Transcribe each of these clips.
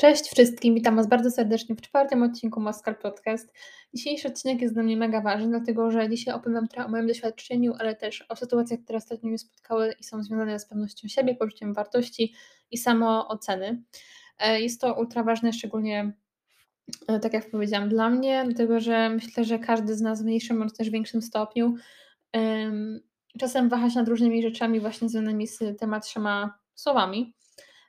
Cześć wszystkim, witam Was bardzo serdecznie w czwartym odcinku Moskal Podcast. Dzisiejszy odcinek jest dla mnie mega ważny, dlatego że dzisiaj opowiem trochę o moim doświadczeniu, ale też o sytuacjach, które ostatnio mnie spotkały i są związane z pewnością siebie, poczuciem wartości i samooceny. E, jest to ultra ważne, szczególnie e, tak jak powiedziałam, dla mnie, dlatego że myślę, że każdy z nas w mniejszym bądź też większym stopniu czasem waha się nad różnymi rzeczami właśnie związanymi z temat trzema słowami.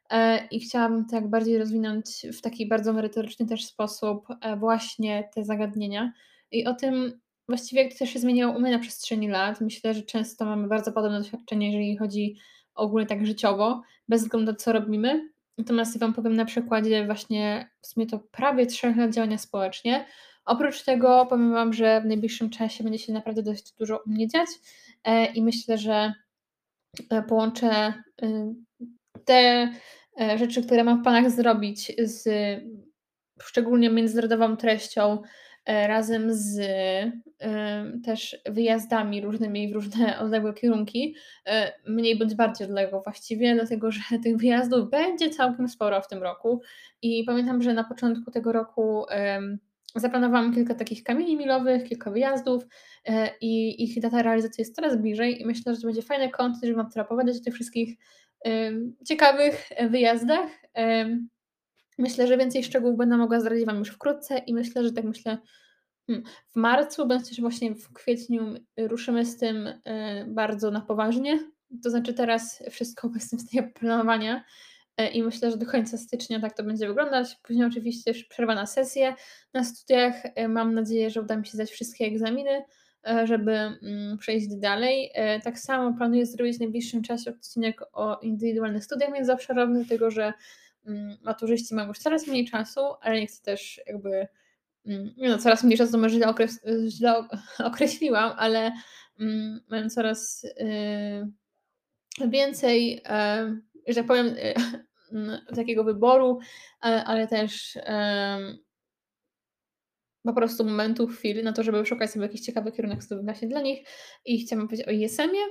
E, I chciałabym tak bardziej rozwinąć w taki bardzo merytoryczny też sposób e, właśnie te zagadnienia. I o tym właściwie jak to też się zmieniło u mnie na przestrzeni lat. Myślę, że często mamy bardzo podobne doświadczenie, jeżeli chodzi ogólnie tak życiowo, bez względu na to, co robimy. Natomiast ja Wam powiem na przykładzie właśnie w sumie to prawie trzech lat działania społecznie. Oprócz tego powiem Wam, że w najbliższym czasie będzie się naprawdę dość dużo u mnie dziać e, i myślę, że połączę y, te rzeczy, które mam w planach zrobić z szczególnie międzynarodową treścią, e, razem z też wyjazdami różnymi w różne odległe kierunki, e, mniej bądź bardziej odległe właściwie, dlatego że tych wyjazdów będzie całkiem sporo w tym roku. I pamiętam, że na początku tego roku zaplanowałam kilka takich kamieni milowych, kilka wyjazdów i ich data realizacji jest coraz bliżej i myślę, że to będzie fajny kontent, żeby Wam teraz opowiadać o tych wszystkich ciekawych wyjazdach. Myślę, że więcej szczegółów będę mogła zdradzić Wam już wkrótce i myślę, że tak myślę hmm, w marcu, bądź też właśnie w kwietniu ruszymy z tym e, bardzo na poważnie. To znaczy teraz wszystko w stanie planowania e, i myślę, że do końca stycznia tak to będzie wyglądać. Później oczywiście przerwa na sesję na studiach. E, mam nadzieję, że uda mi się zdać wszystkie egzaminy. E, żeby mm, przejść dalej. E, tak samo planuję zrobić w najbliższym czasie odcinek o indywidualnych studiach międzyobszarowych, dlatego że mm, maturzyści mają już coraz mniej czasu, ale nie chcę też jakby mm, no, coraz mniej czasu, może źle, okres, źle określiłam, ale mają coraz y, więcej, e, że tak powiem, takiego wyboru, ale też po prostu momentów, chwil na to, żeby szukać sobie jakiś ciekawy kierunek studiów właśnie dla nich i chciałam powiedzieć o ISM-ie.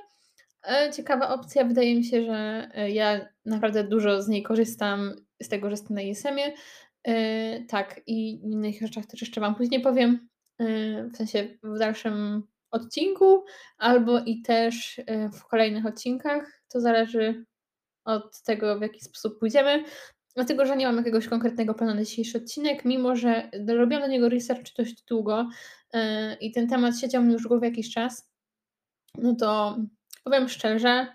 E, ciekawa opcja, wydaje mi się, że e, ja naprawdę dużo z niej korzystam, z tego, że jestem na ISM-ie. E, tak, i innych rzeczach też jeszcze Wam później powiem, w sensie w dalszym odcinku, albo i też w kolejnych odcinkach. To zależy od tego, w jaki sposób pójdziemy. Dlatego, że nie mam jakiegoś konkretnego planu na dzisiejszy odcinek, mimo że robiłam do niego research dość długo yy, i ten temat siedział mi już w głowie jakiś czas, no to powiem szczerze,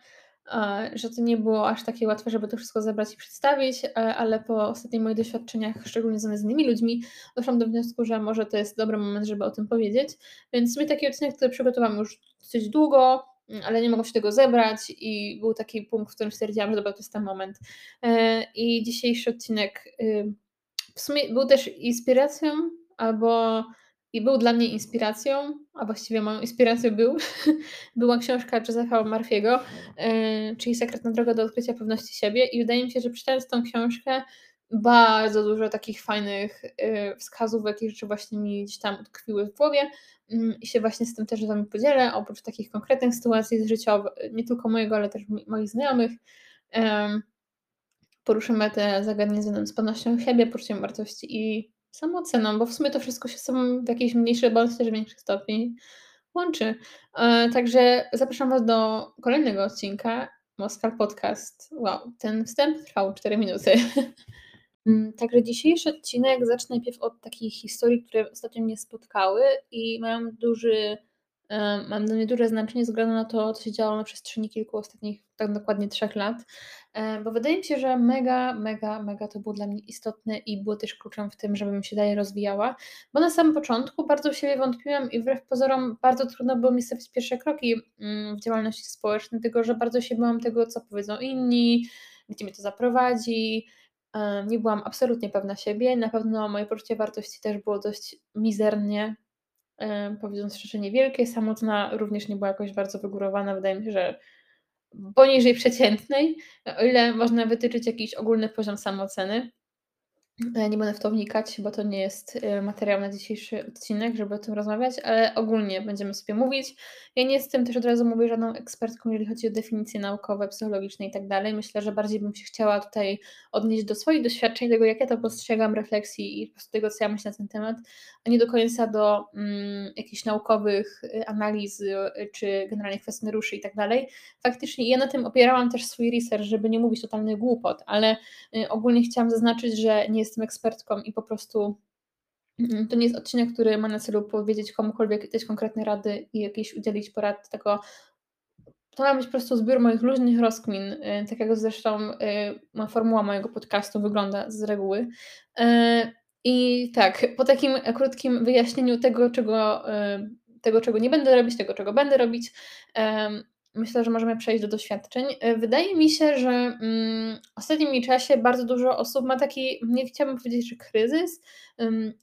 yy, że to nie było aż takie łatwe, żeby to wszystko zebrać i przedstawić, yy, ale po ostatnich moich doświadczeniach, szczególnie z innymi ludźmi, doszłam do wniosku, że może to jest dobry moment, żeby o tym powiedzieć. Więc w sumie taki odcinek, który przygotowałam już dosyć długo, ale nie mogłam się tego zebrać i był taki punkt, w którym stwierdziłam, że dobra, to jest ten moment. E, I dzisiejszy odcinek y, w sumie był też inspiracją, albo i był dla mnie inspiracją, a właściwie moją inspiracją był, była książka Josepha Marfiego, e, czyli Sekretna droga do odkrycia pewności siebie i wydaje mi się, że czytając tą książkę bardzo dużo takich fajnych y, wskazówek i rzeczy właśnie mi gdzieś tam utkwiły w głowie mm, i się właśnie z tym też z Wami podzielę, oprócz takich konkretnych sytuacji życiowych, nie tylko mojego, ale też moich znajomych. Poruszymy te zagadnienia związane z pewnością siebie, poczuciem wartości i samooceną, bo w sumie to wszystko się z sobą w jakiejś mniejszej bądź też większej stopni łączy. E, także zapraszam Was do kolejnego odcinka Moskal Podcast. Wow, ten wstęp trwał 4 minuty. Mm, także dzisiejszy odcinek zacznę najpierw od takich historii, które ostatnio mnie spotkały i mają duży, mam dla mnie duże znaczenie ze względu na to, co się działo na przestrzeni kilku ostatnich, tak dokładnie trzech lat, bo wydaje mi się, że mega, mega, mega to było dla mnie istotne i było też kluczem w tym, żebym się dalej rozwijała, bo na samym początku bardzo siebie wątpiłam i wbrew pozorom bardzo trudno było mi stawiać pierwsze kroki mm, w działalności społecznej, tylko że bardzo się bałam tego, co powiedzą inni, gdzie mnie to zaprowadzi, nie byłam absolutnie pewna siebie. Na pewno moje poczucie wartości też było dość mizernie, powiedząc szczerze, niewielkie. Samotna również nie była jakoś bardzo wygórowana. Wydaje mi się, że poniżej przeciętnej, o ile można wytyczyć jakiś ogólny poziom samooceny. E, nie będę w to wnikać, bo to nie jest y, materiał na dzisiejszy odcinek, żeby o tym rozmawiać, ale ogólnie będziemy sobie mówić. Ja nie jestem też od razu mówię żadną ekspertką, jeżeli chodzi o definicje naukowe, psychologiczne i tak dalej. Myślę, że bardziej bym się chciała tutaj odnieść do swoich doświadczeń, tego jak ja to postrzegam, refleksji i po prostu tego, co ja myślę na ten temat, a nie do końca do mm, jakichś naukowych y, analiz y, czy generalnie kwestionariuszy i tak dalej. Faktycznie ja na tym opierałam też swój research, żeby nie mówić totalnych głupot, ale y, ogólnie chciałam zaznaczyć, że nie jestem ekspertką i po prostu mm, to nie jest odcinek, który ma na celu powiedzieć komukolwiek jakieś konkretne rady i jakieś udzielić porad, tylko to ma być po prostu zbiór moich luźnych rozkmin, y, tak jak zresztą y, formuła mojego podcastu wygląda z reguły. I tak, po takim krótkim wyjaśnieniu tego, czego, tego, czego nie będę robić, tego, czego będę robić, myślę, że możemy przejść do doświadczeń. E, wydaje mi się, że mm, w ostatnim czasie bardzo dużo osób ma taki, nie chciałabym powiedzieć, że kryzys,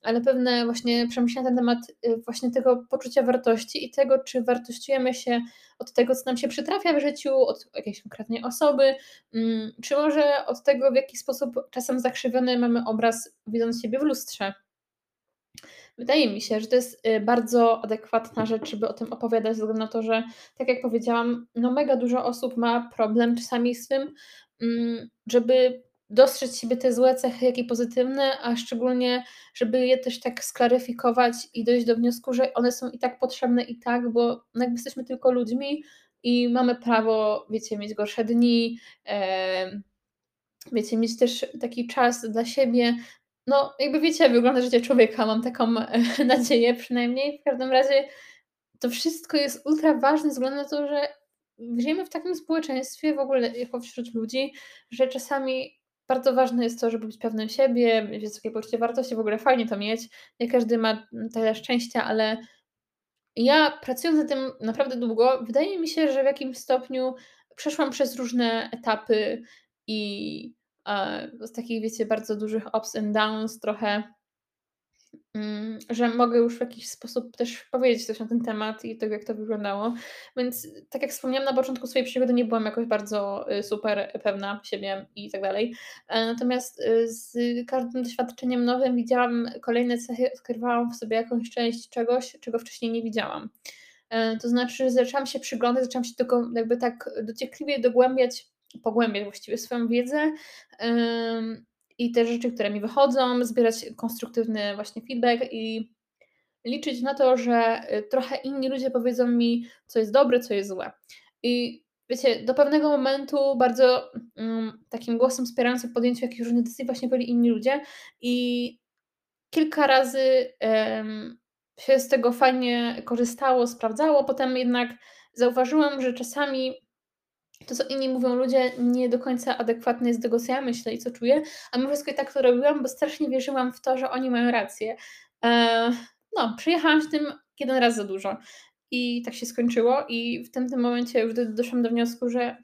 ale pewne właśnie przemyślenia na temat y, właśnie tego poczucia wartości i tego, czy wartościujemy się od tego, co nam się przytrafia w życiu, od jakiejś konkretnej osoby, um, czy może od tego, w jaki sposób czasem zakrzywiony mamy obraz, widząc siebie w lustrze. Wydaje mi się, że to jest y, bardzo adekwatna rzecz, żeby o tym opowiadać, ze względu na to, że tak jak powiedziałam, no mega dużo osób ma problem czasami z tym, mm, żeby dostrzec siebie te złe cechy, jak i pozytywne, a szczególnie, żeby je też tak sklaryfikować i dojść do wniosku, że one są i tak potrzebne i tak, bo no jakby jesteśmy tylko ludźmi i mamy prawo, wiecie, mieć gorsze dni, e, wiecie, mieć też taki czas dla siebie, no, jakby wiecie, wygląda życie człowieka, mam taką e, nadzieję przynajmniej. W każdym razie to wszystko jest ultra ważne ze względu na to, że żyjemy w takim społeczeństwie w ogóle jako wśród ludzi, że czasami bardzo ważne jest to, żeby być pewnym siebie, mieć wysokie poczucie wartości, w ogóle fajnie to mieć. Nie każdy ma tyle szczęścia, ale ja pracując na tym naprawdę długo, wydaje mi się, że w jakimś stopniu przeszłam przez różne etapy i z takich, wiecie, bardzo dużych ups and downs trochę, mm, że mogę już w jakiś sposób też powiedzieć coś na ten temat i tego, jak to wyglądało. Więc tak jak wspomniałam na początku swojej przygody, nie byłam jakoś bardzo y, super pewna siebie i tak dalej. E, natomiast y, z każdym doświadczeniem nowym widziałam kolejne cechy, odkrywałam w sobie jakąś część czegoś, czego wcześniej nie widziałam. E, to znaczy, zaczęłam się przyglądać, zaczęłam się tylko jakby tak dociekliwie dogłębiać pogłębiać właściwie swoją wiedzę i te rzeczy, które mi wychodzą, zbierać konstruktywny właśnie feedback i liczyć na to, że y, trochę inni ludzie powiedzą mi, co jest dobre, co jest złe. I wiecie, do pewnego momentu bardzo um, takim głosem wspierającym w podjęciu jakichś różnych decyzji właśnie byli inni ludzie i kilka razy się z tego fajnie korzystało, sprawdzało, potem jednak zauważyłam, że czasami to, co inni mówią ludzie, nie do końca adekwatne jest do tego, co ja myślę i co czuję, a mimo wszystko i tak to robiłam, bo strasznie wierzyłam w to, że oni mają rację. Eee, no, przyjechałam z tym jeden raz za dużo i tak się skończyło i w tym, tym momencie już doszłam do wniosku, że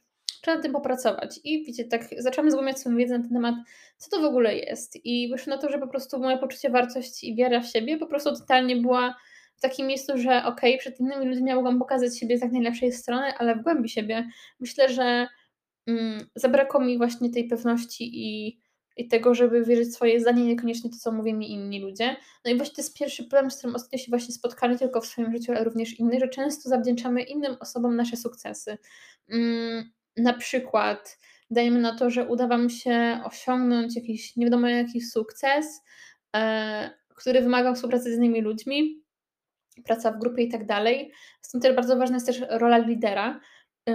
trzeba nad tym popracować. I wiecie, tak zaczęłam zgłębiać swoją wiedzę na ten temat, co to w ogóle jest. I wyszło na to, że po prostu moje poczucie wartości i wiara w siebie po prostu totalnie była w takim miejscu, że okej, okay, przed innymi ludźmi mogłam pokazać siebie z jak najlepszej strony, ale w głębi siebie myślę, że mm, zabrakło mi właśnie tej pewności i, i tego, żeby wierzyć w swoje zdanie, niekoniecznie to, co mówią mi inni ludzie. No i właśnie to jest pierwszy problem, z którym ostatnio się właśnie spotkali tylko w swoim życiu, ale również inny, że często zawdzięczamy innym osobom nasze sukcesy. Mm, na przykład dajemy na to, że uda Wam się osiągnąć jakiś, nie wiadomo jaki sukces, e, który wymaga współpracy z innymi ludźmi, praca w grupie i tak dalej. Stąd też bardzo ważna jest też rola lidera, y,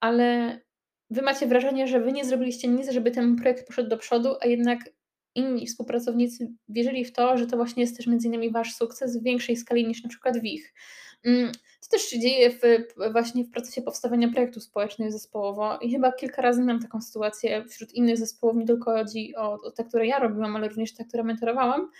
ale wy macie wrażenie, że wy nie zrobiliście nic, żeby ten projekt poszedł do przodu, a jednak inni współpracownicy wierzyli w to, że to właśnie jest też między innymi wasz sukces w większej skali niż na przykład w ich. Mm, to też się dzieje w, właśnie w procesie powstawania projektów społecznych zespołowo i chyba kilka razy miałam taką sytuację wśród innych zespołów, nie tylko chodzi o, o te, które ja robiłam, ale również te, które mentorowałam, Mm,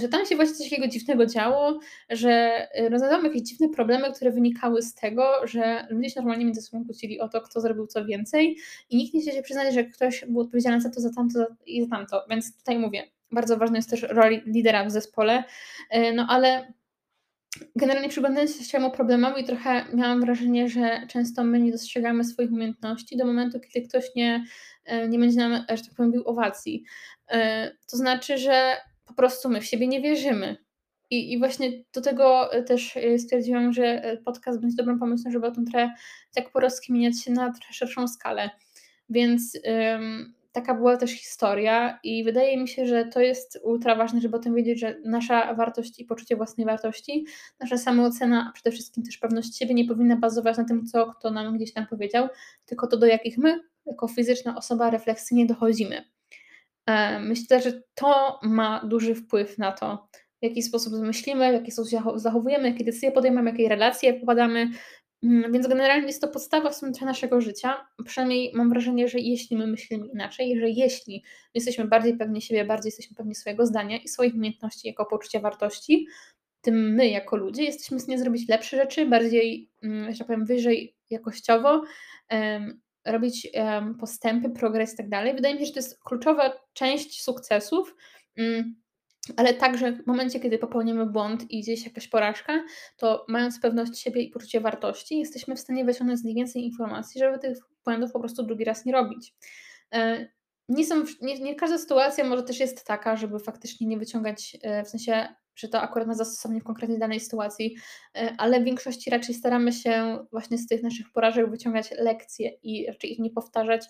że tam się właśnie coś takiego dziwnego działo, że y, rozwiązałam jakieś dziwne problemy, które wynikały z tego, że ludzie się normalnie między sobą kłócili o to, kto zrobił co więcej i nikt nie chce się przyznać, że ktoś był odpowiedzialny za to, za tamto i za tamto. Więc tutaj mówię, bardzo ważna jest też rola lidera w zespole, y, no ale generalnie przyglądając się temu problemowi, trochę miałam wrażenie, że często my nie dostrzegamy swoich umiejętności do momentu, kiedy ktoś nie, y, nie będzie nam, że tak powiem, bił owacji. to znaczy, że po prostu my w siebie nie wierzymy. I, I właśnie do tego też stwierdziłam, że podcast będzie dobrym pomysłem, żeby o tym trochę tak porozkminiać się na trochę szerszą skalę. Więc ym, taka była też historia i wydaje mi się, że to jest ultra ważne, żeby o tym wiedzieć, że nasza wartość i poczucie własnej wartości, nasza samoocena, a przede wszystkim też pewność siebie nie powinna bazować na tym, co kto nam gdzieś tam powiedział, tylko to, do jakich my, jako fizyczna osoba, refleksyjnie dochodzimy. E, myślę, że to ma duży wpływ na to, w jaki sposób myślimy, w jaki sposób zachowujemy, jakie decyzje podejmujemy, jakie relacje popadamy, Mm, więc generalnie jest to podstawa w sumie naszego życia. Przynajmniej mam wrażenie, że jeśli my myślimy inaczej, że jeśli jesteśmy bardziej pewni siebie, bardziej jesteśmy pewni swojego zdania i swoich umiejętności jako poczucia wartości, tym my jako ludzie jesteśmy w stanie zrobić lepsze rzeczy, bardziej, mm, że tak powiem, wyżej jakościowo, robić postępy, progres i tak dalej. Wydaje mi się, że to jest kluczowa część sukcesów. Um, ale także w momencie, kiedy popełnimy błąd i gdzieś jakaś porażka, to mając pewność siebie i poczucie wartości, jesteśmy w stanie wyciągnąć z nich więcej informacji, żeby tych błędów po prostu drugi raz nie robić. E, nie, są, nie, nie każda sytuacja może też jest taka, żeby faktycznie nie wyciągać, e, w sensie że to akurat na zastosowanie w konkretnej danej sytuacji, e, ale w większości raczej staramy się właśnie z tych naszych porażek wyciągać lekcje i raczej ich nie powtarzać,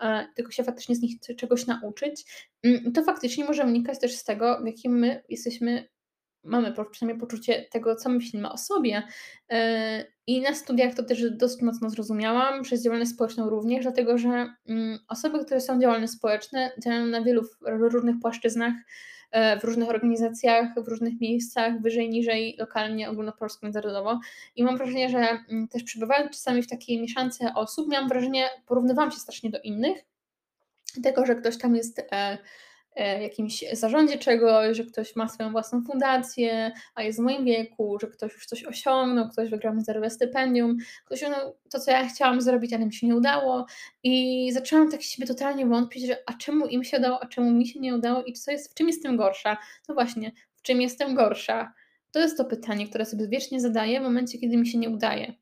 e, tylko się faktycznie z nich czegoś nauczyć. Mm, to faktycznie może wynikać też z tego, w jakim my jesteśmy, mamy przynajmniej poczucie tego, co myślimy o sobie. E, I na studiach to też dosyć mocno zrozumiałam, przez działalność społeczną również, dlatego że mm, osoby, które są działalne społeczne, działają na wielu różnych płaszczyznach, w różnych organizacjach, w różnych miejscach, wyżej, niżej, lokalnie, ogólnopolsko, międzynarodowo. I mam wrażenie, że mm, też przebywając czasami w takiej mieszance osób, miałam wrażenie, porównywałam się strasznie do innych, tego, że ktoś tam jest e, E, jakimś zarządzie czegoś, że ktoś ma swoją własną fundację, a jest w moim wieku, że ktoś już coś osiągnął, ktoś wygrał międzynarodowe stypendium, ktoś osiągnął to, co ja chciałam zrobić, ale mi się nie udało. I zaczęłam tak siebie totalnie wątpić, że a czemu im się udało, a czemu mi się nie udało i co jest, w czym jestem gorsza? No właśnie, w czym jestem gorsza? To jest to pytanie, które sobie wiecznie zadaję w momencie, kiedy mi się nie udaje.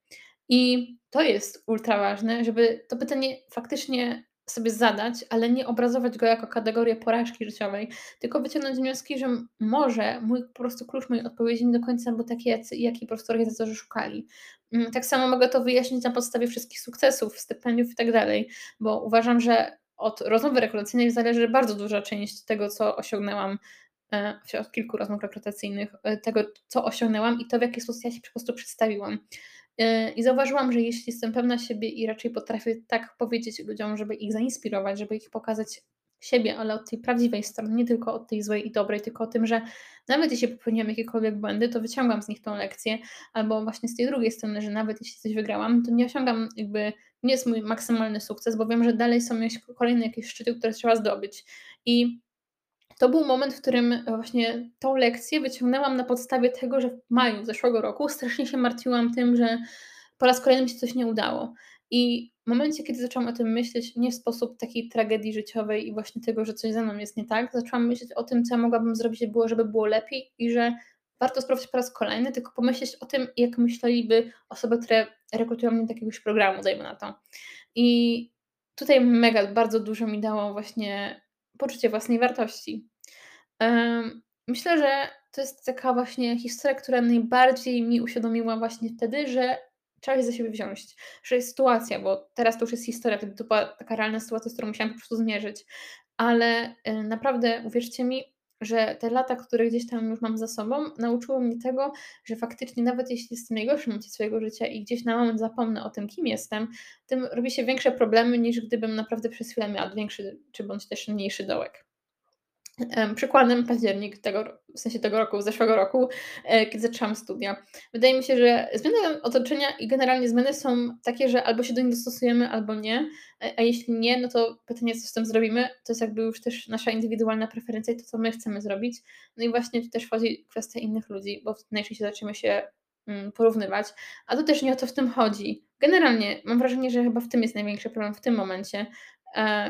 I to jest ultra ważne, żeby to pytanie faktycznie sobie zadać, ale nie obrazować go jako kategorię porażki życiowej, tylko wyciągnąć wnioski, że może mój po prostu klucz mojej odpowiedzi nie do końca był taki, jaki po prostu organizatorzy szukali. Mm, tak samo mogę to wyjaśnić na podstawie wszystkich sukcesów, stypendiów i tak dalej, bo uważam, że od rozmowy rekrutacyjnej zależy bardzo duża część tego, co osiągnęłam e, w kilku rozmów rekrutacyjnych, e, tego, co osiągnęłam i to, w jaki sposób ja się po prostu przedstawiłam. Yy, I zauważyłam, że jeśli jestem pewna siebie i raczej potrafię tak powiedzieć ludziom, żeby ich zainspirować, żeby ich pokazać siebie, ale od tej prawdziwej strony, nie tylko od tej złej i dobrej, tylko o tym, że nawet jeśli popełniłam jakiekolwiek błędy, to wyciągam z nich tą lekcję, albo właśnie z tej drugiej strony, że nawet jeśli coś wygrałam, to nie osiągam jakby, nie jest mój maksymalny sukces, bo wiem, że dalej są kolejne jakieś szczyty, które trzeba zdobyć. I to był moment, w którym właśnie tą lekcję wyciągnęłam na podstawie tego, że w maju zeszłego roku strasznie się martwiłam tym, że po raz kolejny mi się coś nie udało. I w momencie, kiedy zaczęłam o tym myśleć nie w sposób takiej tragedii życiowej i właśnie tego, że coś ze mną jest nie tak, zaczęłam myśleć o tym, co ja mogłabym zrobić, było, żeby było lepiej i że warto sprawdzić po raz kolejny, tylko pomyśleć o tym, jak myśleliby osoby, które rekrutują mnie do jakiegoś programu, dajmy na to. I tutaj mega, bardzo dużo mi dało właśnie poczucie własnej wartości. Myślę, że to jest taka właśnie historia, która najbardziej mi uświadomiła właśnie wtedy, że trzeba się za siebie wziąć, że jest sytuacja, bo teraz to już jest historia, wtedy to była taka realna sytuacja, z którą musiałam po prostu zmierzyć. Ale e, naprawdę, uwierzcie mi, że te lata, które gdzieś tam już mam za sobą, nauczyło mnie tego, że faktycznie nawet jeśli jestem najgorszym momencie swojego życia i gdzieś na moment zapomnę o tym, kim jestem, tym robi się większe problemy niż gdybym naprawdę przez chwilę miała większy czy bądź też mniejszy dołek. Przykładem październik tego, w sensie tego roku, zeszłego roku, e, kiedy zaczęłam studia. Wydaje mi się, że zmiany otoczenia i generalnie zmiany są takie, że albo się do nich dostosujemy, albo nie, e, a jeśli nie, no to pytanie, co z tym zrobimy, to jest jakby już też nasza indywidualna preferencja i to, co my chcemy zrobić. No i właśnie tu też wchodzi kwestia innych ludzi, bo najczęściej zaczniemy się mm, porównywać, a to też nie o to w tym chodzi. Generalnie mam wrażenie, że chyba w tym jest największy problem w tym momencie,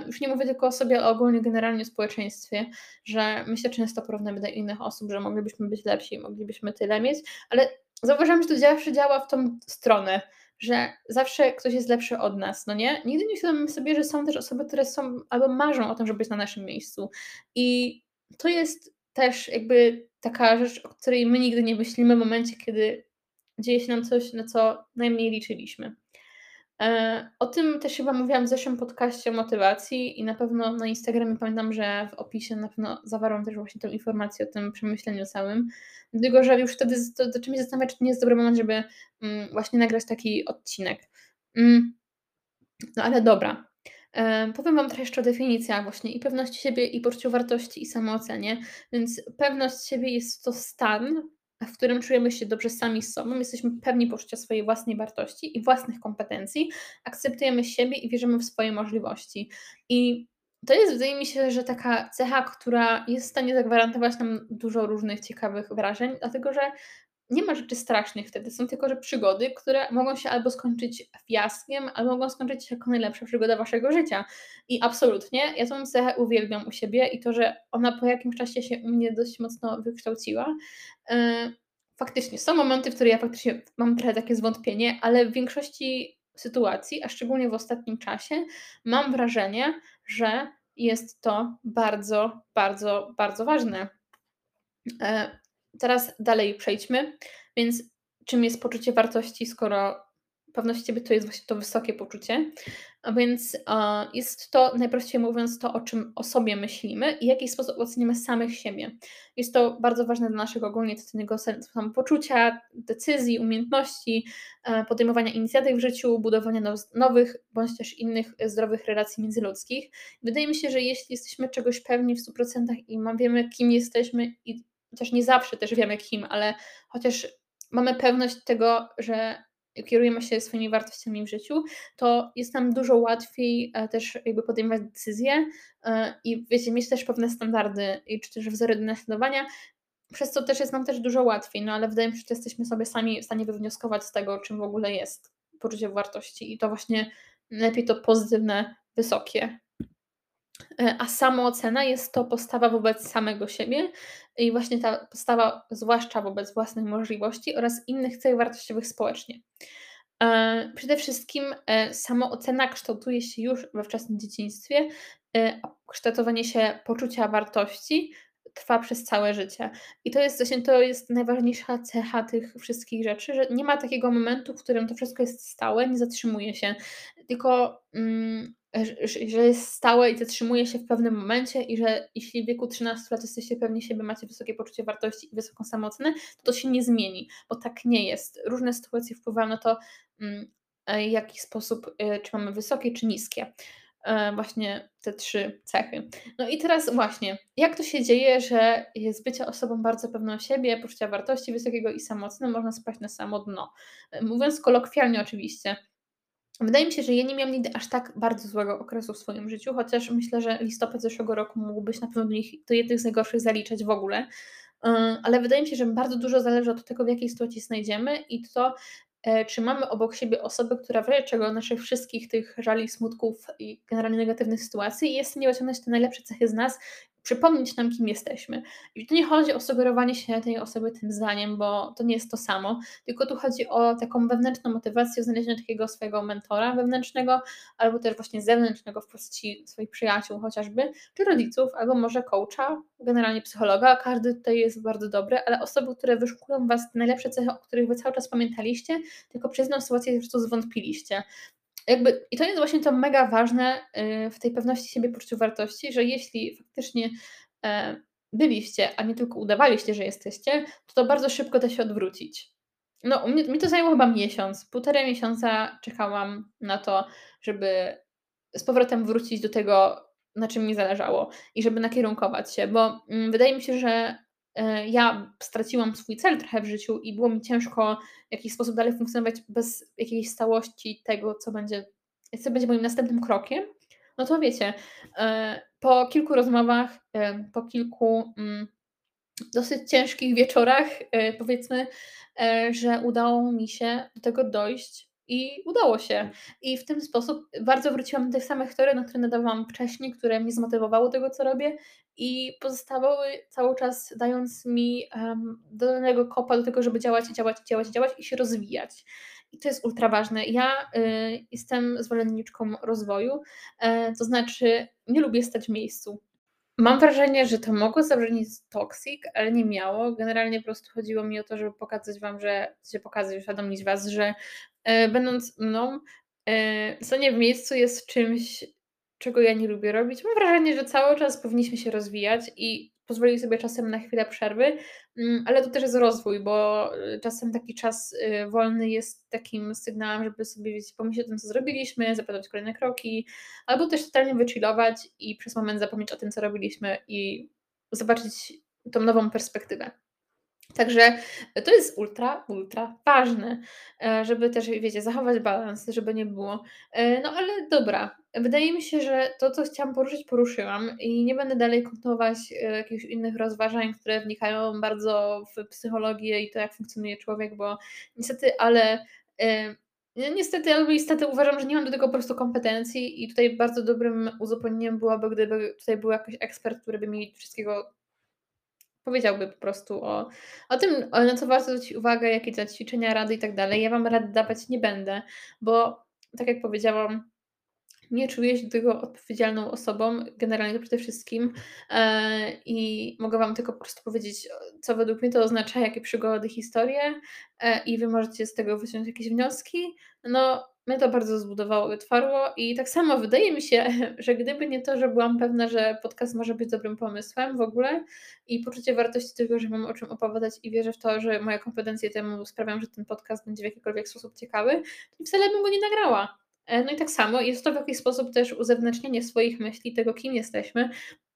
już nie mówię tylko o sobie, ale ogólnie generalnie o społeczeństwie, że my się często porównamy do innych osób, że moglibyśmy być lepsi, moglibyśmy tyle mieć, ale zauważam, że to zawsze działa w tą stronę, że zawsze ktoś jest lepszy od nas, no nie? Nigdy nie uświadomimy sobie, że są też osoby, które są albo marzą o tym, żeby być na naszym miejscu. I to jest też jakby taka rzecz, o której my nigdy nie myślimy w momencie, kiedy dzieje się nam coś, na co najmniej liczyliśmy. E, o tym też chyba mówiłam w zeszłym podcaście o motywacji i na pewno na Instagramie pamiętam, że w opisie na pewno zawarłam też właśnie tę informację o tym przemyśleniu całym. Dlatego, że już wtedy zaczęłam się zastanawiać, czy nie jest dobry moment, żeby mm, właśnie nagrać taki odcinek. Mm. No ale dobra. E, powiem Wam trochę jeszcze o definicjach właśnie i pewności siebie, i poczuciu wartości, i samoocenie. Więc pewność siebie jest to stan, w którym czujemy się dobrze sami z sobą, jesteśmy pewni poczucia swojej własnej wartości i własnych kompetencji, akceptujemy siebie i wierzymy w swoje możliwości. I to jest, wydaje mi się, że taka cecha, która jest w stanie zagwarantować nam dużo różnych ciekawych wrażeń, dlatego że nie ma rzeczy strasznych wtedy, są tylko że przygody, które mogą się albo skończyć fiaskiem, albo mogą skończyć się jako najlepsza przygoda waszego życia. I absolutnie, ja tą cechę uwielbiam u siebie i to, że ona po jakimś czasie się u mnie dość mocno wykształciła. E, faktycznie, są momenty, w których ja faktycznie mam trochę takie zwątpienie, ale w większości sytuacji, a szczególnie w ostatnim czasie, mam wrażenie, że jest to bardzo, bardzo, bardzo ważne. Teraz dalej przejdźmy. Więc czym jest poczucie wartości, skoro pewność siebie to jest właśnie to wysokie poczucie? A więc e, jest to, najprościej mówiąc, to, o czym o sobie myślimy i w jaki sposób oceniamy samych siebie. Jest to bardzo ważne dla naszego ogólnie codziennego samopoczucia, decyzji, umiejętności, e, podejmowania inicjatyw w życiu, budowania nowych bądź też innych zdrowych relacji międzyludzkich. Wydaje mi się, że jeśli jesteśmy czegoś pewni w 100% i wiemy, kim jesteśmy i chociaż nie zawsze też wiemy kim, ale chociaż mamy pewność tego, że kierujemy się swoimi wartościami w życiu, to jest nam dużo łatwiej e, też jakby podejmować decyzje e, i wiecie, mieć też pewne standardy czy też wzory do naśladowania, przez co też jest nam też dużo łatwiej, no ale wydaje mi się, że jesteśmy sobie sami w stanie wywnioskować z tego, czym w ogóle jest poczucie wartości i to właśnie lepiej to pozytywne, wysokie a samoocena jest to postawa wobec samego siebie i właśnie ta postawa, zwłaszcza wobec własnych możliwości oraz innych cech wartościowych społecznie. E, przede wszystkim e, samoocena kształtuje się już we wczesnym dzieciństwie, a kształtowanie się poczucia wartości trwa przez całe życie. I to jest właśnie to jest najważniejsza cecha tych wszystkich rzeczy, że nie ma takiego momentu, w którym to wszystko jest stałe, nie zatrzymuje się, tylko mm, że jest stałe i zatrzymuje się w pewnym momencie i że jeśli w wieku 13 lat jesteście pewni siebie, macie wysokie poczucie wartości i wysoką samoocenę, to to się nie zmieni, bo tak nie jest. Różne sytuacje wpływają na to, mm, w jaki sposób, y, czy mamy wysokie, czy niskie. E, właśnie te trzy cechy. No i teraz właśnie, jak to się dzieje, że z bycia osobą bardzo pewną siebie, poczucia wartości wysokiego i samooceny można spaść na samo dno? E, mówiąc kolokwialnie oczywiście, Wydaje mi się, że ja nie miałam nigdy aż tak bardzo złego okresu w swoim życiu, chociaż myślę, że listopad zeszłego roku mógł być na pewno do, nich, do jednych z najgorszych zaliczać w ogóle. Yy, ale wydaje mi się, że bardzo dużo zależy od tego, w jakiej sytuacji znajdziemy i to, e, czy mamy obok siebie osobę, która w razie czego naszych wszystkich tych żali, smutków i generalnie negatywnych sytuacji jest w stanie wyciągnąć te najlepsze cechy z nas przypomnieć nam, kim jesteśmy. I tu nie chodzi o sugerowanie się tej osoby tym zdaniem, bo to nie jest to samo, tylko tu chodzi o taką wewnętrzną motywację, znalezienia takiego swojego mentora wewnętrznego, albo też właśnie zewnętrznego w postaci swoich przyjaciół chociażby, czy rodziców, albo może coacha, generalnie psychologa. Każdy tutaj jest bardzo dobry, ale osoby, które wyszukują Was najlepsze cechy, o których Wy cały czas pamiętaliście, tylko przez jedną sytuację po prostu zwątpiliście jakby, I to jest właśnie to mega ważne y, w tej pewności siebie, poczuciu wartości, że jeśli faktycznie e, byliście, a nie tylko udawaliście, że jesteście, to to bardzo szybko da się odwrócić. No, mnie, mi to zajęło chyba miesiąc, półtorej miesiąca czekałam na to, żeby z powrotem wrócić do tego, na czym mi zależało i żeby nakierunkować się, bo mm, wydaje mi się, że ja straciłam swój cel trochę w życiu i było mi ciężko w jakiś sposób dalej funkcjonować bez jakiejś stałości tego, co będzie, co będzie moim następnym krokiem, no to wiecie, e, po kilku rozmowach, e, po kilku mm, dosyć ciężkich wieczorach, powiedzmy, że udało mi się do tego dojść i udało się. I w ten sposób bardzo wróciłam do tych samych teorii, na które nadawałam wcześniej, które mnie zmotywowały tego, co robię i pozostawały cały czas dając mi um, dolnego kopa do tego, żeby działać, działać, działać, działać i się rozwijać. to jest ultra ważne. Ja y, jestem zwolenniczką rozwoju, e, to znaczy nie lubię stać w miejscu. Mam wrażenie, że to mogło zabrzmieć toxic, ale nie miało. Generalnie po prostu chodziło mi o to, żeby pokazać Wam, że się pokazać, uświadomić Was, że będąc mną, e, stanie w miejscu jest czymś, czego ja nie lubię robić. Mam wrażenie, że cały czas powinniśmy się rozwijać i pozwolić sobie czasem na chwilę przerwy, mm, ale to też jest rozwój, bo y, czasem taki czas wolny jest takim sygnałem, żeby sobie wiecie, pomyśleć o tym, co zrobiliśmy, zapytać kolejne kroki, albo też totalnie wychillować i przez moment zapomnieć o tym, co robiliśmy i zobaczyć tą nową perspektywę. Także to jest ultra, ultra ważne, e, żeby też, wiecie, zachować balans, żeby nie było. E, no ale dobra, wydaje mi się, że to, co chciałam poruszyć, poruszyłam i nie będę dalej kontynuować e, jakichś innych rozważań, które wnikają bardzo w psychologię i to, jak funkcjonuje człowiek, bo niestety, ale Niestety albo niestety uważam, że nie mam do tego po prostu kompetencji i tutaj bardzo dobrym uzupełnieniem byłoby, gdyby tutaj był jakiś ekspert, który by mi wszystkiego powiedziałby po prostu o, o tym, na co warto zwrócić uwagę, jakie te ćwiczenia, rady i tak dalej. Ja Wam rad dawać nie będę, bo tak jak powiedziałam, nie czuję się do tego odpowiedzialną osobą, generalnie przede wszystkim e, i mogę Wam tylko po prostu powiedzieć, co według mnie to oznacza, jakie przygody, historie e, i Wy możecie z tego wyciągnąć jakieś wnioski. No, mnie to bardzo zbudowało, wytwarło i tak samo wydaje mi się, że gdyby nie to, że byłam pewna, że podcast może być dobrym pomysłem w ogóle i poczucie wartości tego, że mam o czym opowiadać i wierzę w to, że moje kompetencje temu sprawiają, że ten podcast będzie w jakikolwiek sposób ciekawy, to wcale bym go nie nagrała. E, no i tak samo jest to w jakiś sposób też uzewnętrznienie swoich myśli, tego kim jesteśmy.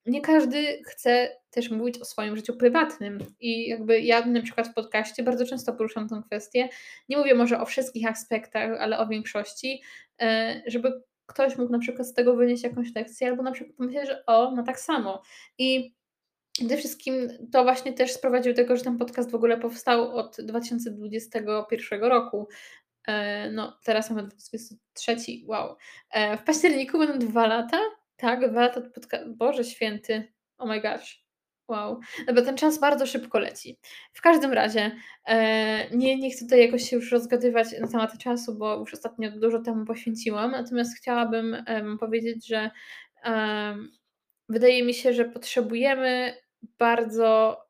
Nie każdy chce też mówić o swoim życiu prywatnym. I jakby ja na przykład w podcaście bardzo często poruszam tę kwestię. Nie mówię może o wszystkich aspektach, ale o większości, e, żeby ktoś mógł na przykład z tego wynieść jakąś lekcję, albo na przykład pomyśleć, że o, no tak samo. I Przede wszystkim to właśnie też sprowadziło do tego, że ten podcast w ogóle powstał od 2021 roku. E, no, teraz mamy 23, wow. E, w październiku będą dwa lata, tak, dwa lata podcast. Boże święty, oh my gosh. Wow, no bo ten czas bardzo szybko leci. W każdym razie, e, nie, nie chcę tutaj jakoś się już rozgadywać na temat czasu, bo już ostatnio dużo temu poświęciłam, natomiast chciałabym powiedzieć, że wydaje mi się, że potrzebujemy bardzo,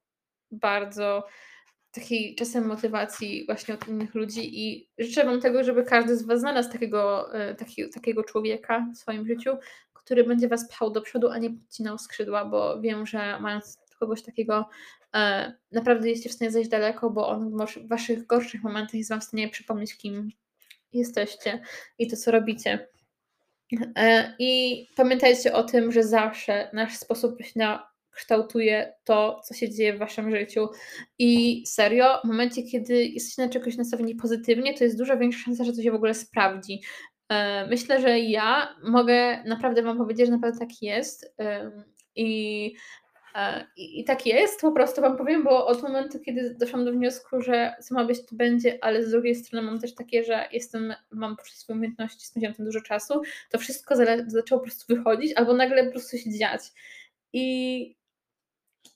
bardzo takiej czasem motywacji właśnie od innych ludzi i życzę Wam tego, żeby każdy z Was znalazł takiego, e, taki, takiego człowieka w swoim życiu, który będzie Was pchał do przodu, a nie podcinał skrzydła, bo wiem, że mając kogoś takiego e, naprawdę jesteście w stanie zejść daleko, bo on w Waszych gorszych momentach jest Wam w stanie przypomnieć, kim jesteście i to, co robicie. E, I pamiętajcie o tym, że zawsze nasz sposób myślenia kształtuje to, co się dzieje w waszym życiu. I serio, w momencie, kiedy jesteście na czegoś nastawieni pozytywnie, to jest dużo większa szansa, że to się w ogóle sprawdzi. E, myślę, że ja mogę naprawdę Wam powiedzieć, że naprawdę tak jest. I, e, i, I tak jest, po prostu Wam powiem, bo od momentu, kiedy doszłam do wniosku, że co ma być, to będzie, ale z drugiej strony mam też takie, że jestem, mam poczucie swojej umiejętności, spędziłam tam dużo czasu, to wszystko zaczęło po prostu wychodzić, albo nagle po prostu się dziać. I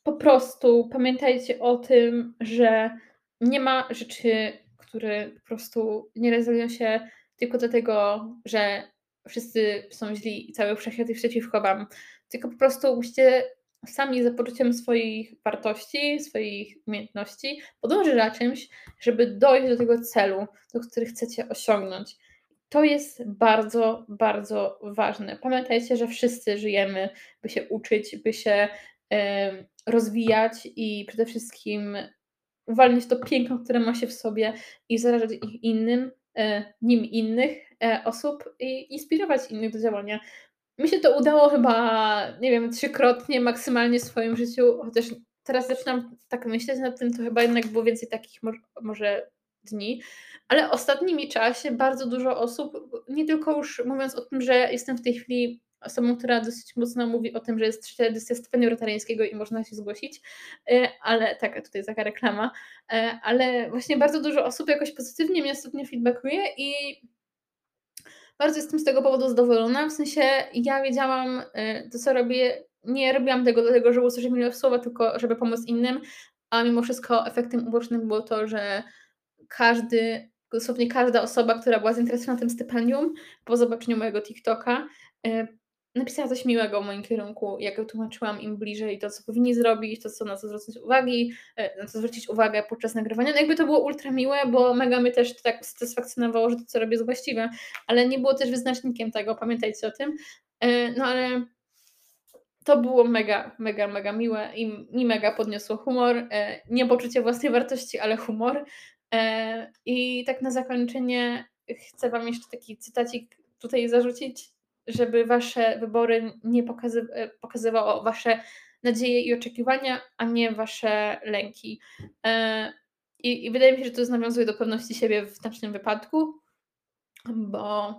po prostu pamiętajcie o tym, że nie ma rzeczy, które po prostu nie realizują się tylko dlatego, że wszyscy są źli i cały wszechświat jest przeciwko wam. Tylko po prostu musicie sami za poczuciem swoich wartości, swoich umiejętności podążyć za czymś, żeby dojść do tego celu, do którego chcecie osiągnąć. To jest bardzo, bardzo ważne. Pamiętajcie, że wszyscy żyjemy, by się uczyć, by się rozwijać i przede wszystkim uwalniać to piękno, które ma się w sobie i zarażać ich innym, nim innych e, osób i inspirować innych do działania. Mi się to udało chyba, nie wiem, trzykrotnie maksymalnie w swoim życiu, chociaż teraz zaczynam tak myśleć nad tym, to chyba jednak było więcej takich może dni, ale ostatnimi czasie bardzo dużo osób, nie tylko już mówiąc o tym, że jestem w tej chwili osobą, która dosyć mocno mówi o tym, że jest trzecia edycja Stefania Rotariańskiego i można się zgłosić, e, ale tak, tutaj taka reklama, e, ale właśnie bardzo dużo osób jakoś pozytywnie mnie ostatnio feedbackuje i bardzo jestem z tego powodu zadowolona, w sensie ja wiedziałam e, to, co robię, nie robiłam tego dlatego, żeby usłyszeć milion słowa, tylko żeby pomóc innym, a mimo wszystko efektem ubocznym było to, że każdy dosłownie każda osoba, która była zainteresowana tym stypendium, po zobaczeniu mojego TikToka, napisała coś miłego w moim kierunku, jak ja tłumaczyłam im bliżej to, co powinni zrobić, to, co na co zwrócić uwagi, e, na co zwrócić uwagę podczas nagrywania. No jakby to było ultra miłe, bo mega mnie też tak satysfakcjonowało, że to, co robię jest właściwe, ale nie było też wyznacznikiem tego, pamiętajcie o tym. E, no ale to było mega, mega, mega miłe i mi mega podniosło humor. E, nie poczucie własnej wartości, ale humor. I tak na zakończenie chcę Wam jeszcze taki cytacik tutaj zarzucić żeby wasze wybory nie pokazy e, pokazywało wasze nadzieje i oczekiwania, a nie wasze lęki. E, I, I, wydaje mi się, że to nawiązuje do pewności siebie w naszym wypadku, bo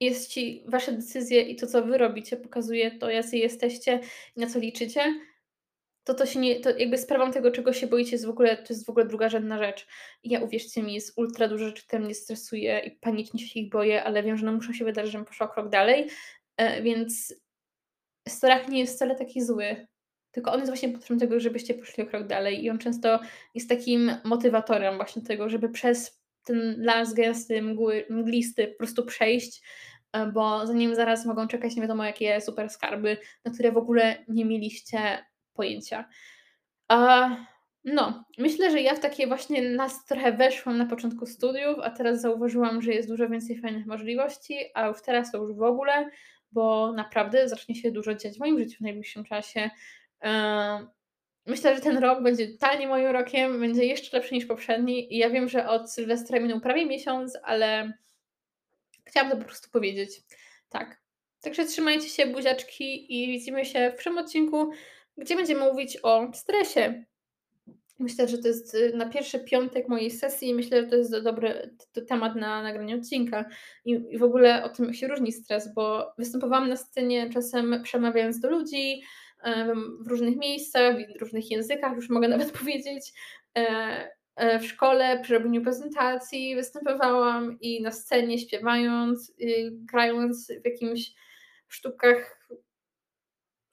jest ci wasze decyzje i to, co wy robicie, pokazuje to, jacy jesteście i na co liczycie, to to się nie, to jakby sprawą tego, czego się boicie, jest w ogóle, to jest w ogóle drugorzędna rzecz. I ja uwierzcie mi, jest ultra dużo rzeczy, które mnie stresuje i panicznie się ich boję, ale wiem, że no muszą się wydarzyć, żebym poszła krok dalej, e, więc strach nie jest wcale taki zły, tylko on jest właśnie potrzebny tego, żebyście poszli o krok dalej i on często jest takim motywatorem właśnie tego, żeby przez ten las gęsty, mgły, mglisty po prostu przejść, e, bo zanim zaraz mogą czekać nie wiadomo jakie super skarby, na które w ogóle nie mieliście pojęcia. A, no, myślę, że ja w takie właśnie nas trochę weszłam na początku studiów, a teraz zauważyłam, że jest dużo więcej fajnych możliwości, a już teraz to już w ogóle, bo naprawdę zacznie się dużo dziać w moim życiu w najbliższym czasie. Myślę, że ten rok będzie totalnie moim rokiem, będzie jeszcze lepszy niż poprzedni. I ja wiem, że od Sylwestra minął prawie miesiąc, ale chciałam to po prostu powiedzieć. Tak. Także trzymajcie się, buziaczki i widzimy się w przyszłym odcinku gdzie będziemy mówić o stresie. Myślę, że to jest y, na pierwszy piątek mojej sesji myślę, że to jest dobry temat na nagranie odcinka. I, I, w ogóle o tym się różni stres, bo występowałam na scenie czasem przemawiając do ludzi w różnych miejscach, w różnych językach, już mogę nawet powiedzieć. E, e, w szkole przy robieniu prezentacji występowałam i na scenie śpiewając, y, grając w jakimś sztukach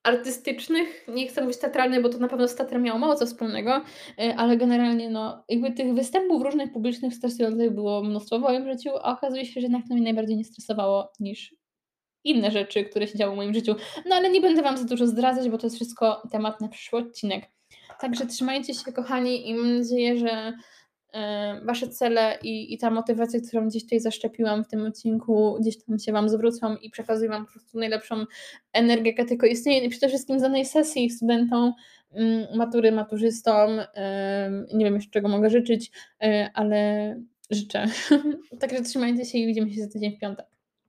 artystycznych, nie chcę mówić teatralnych, bo to na pewno z teatrem miało mało co wspólnego, e, ale generalnie no, jakby tych występów różnych publicznych stresujących było mnóstwo w moim życiu, a okazuje się, że jednak to mnie najbardziej nie stresowało niż inne rzeczy, które się działy w moim życiu. No ale nie będę Wam za dużo zdradzać, bo to jest wszystko temat na przyszły odcinek. Także trzymajcie się kochani i mam nadzieję, że Wasze cele i, i ta motywacja, którą gdzieś tutaj zaszczepiłam w tym odcinku, gdzieś tam się Wam zwrócą i przekazuję Wam po prostu najlepszą energię, tylko istnieje. I przede wszystkim z danej sesji studentom, mm, matury, maturzystom. Nie wiem jeszcze czego mogę życzyć, e, ale życzę. Także trzymajcie się i widzimy się za tydzień w piątek.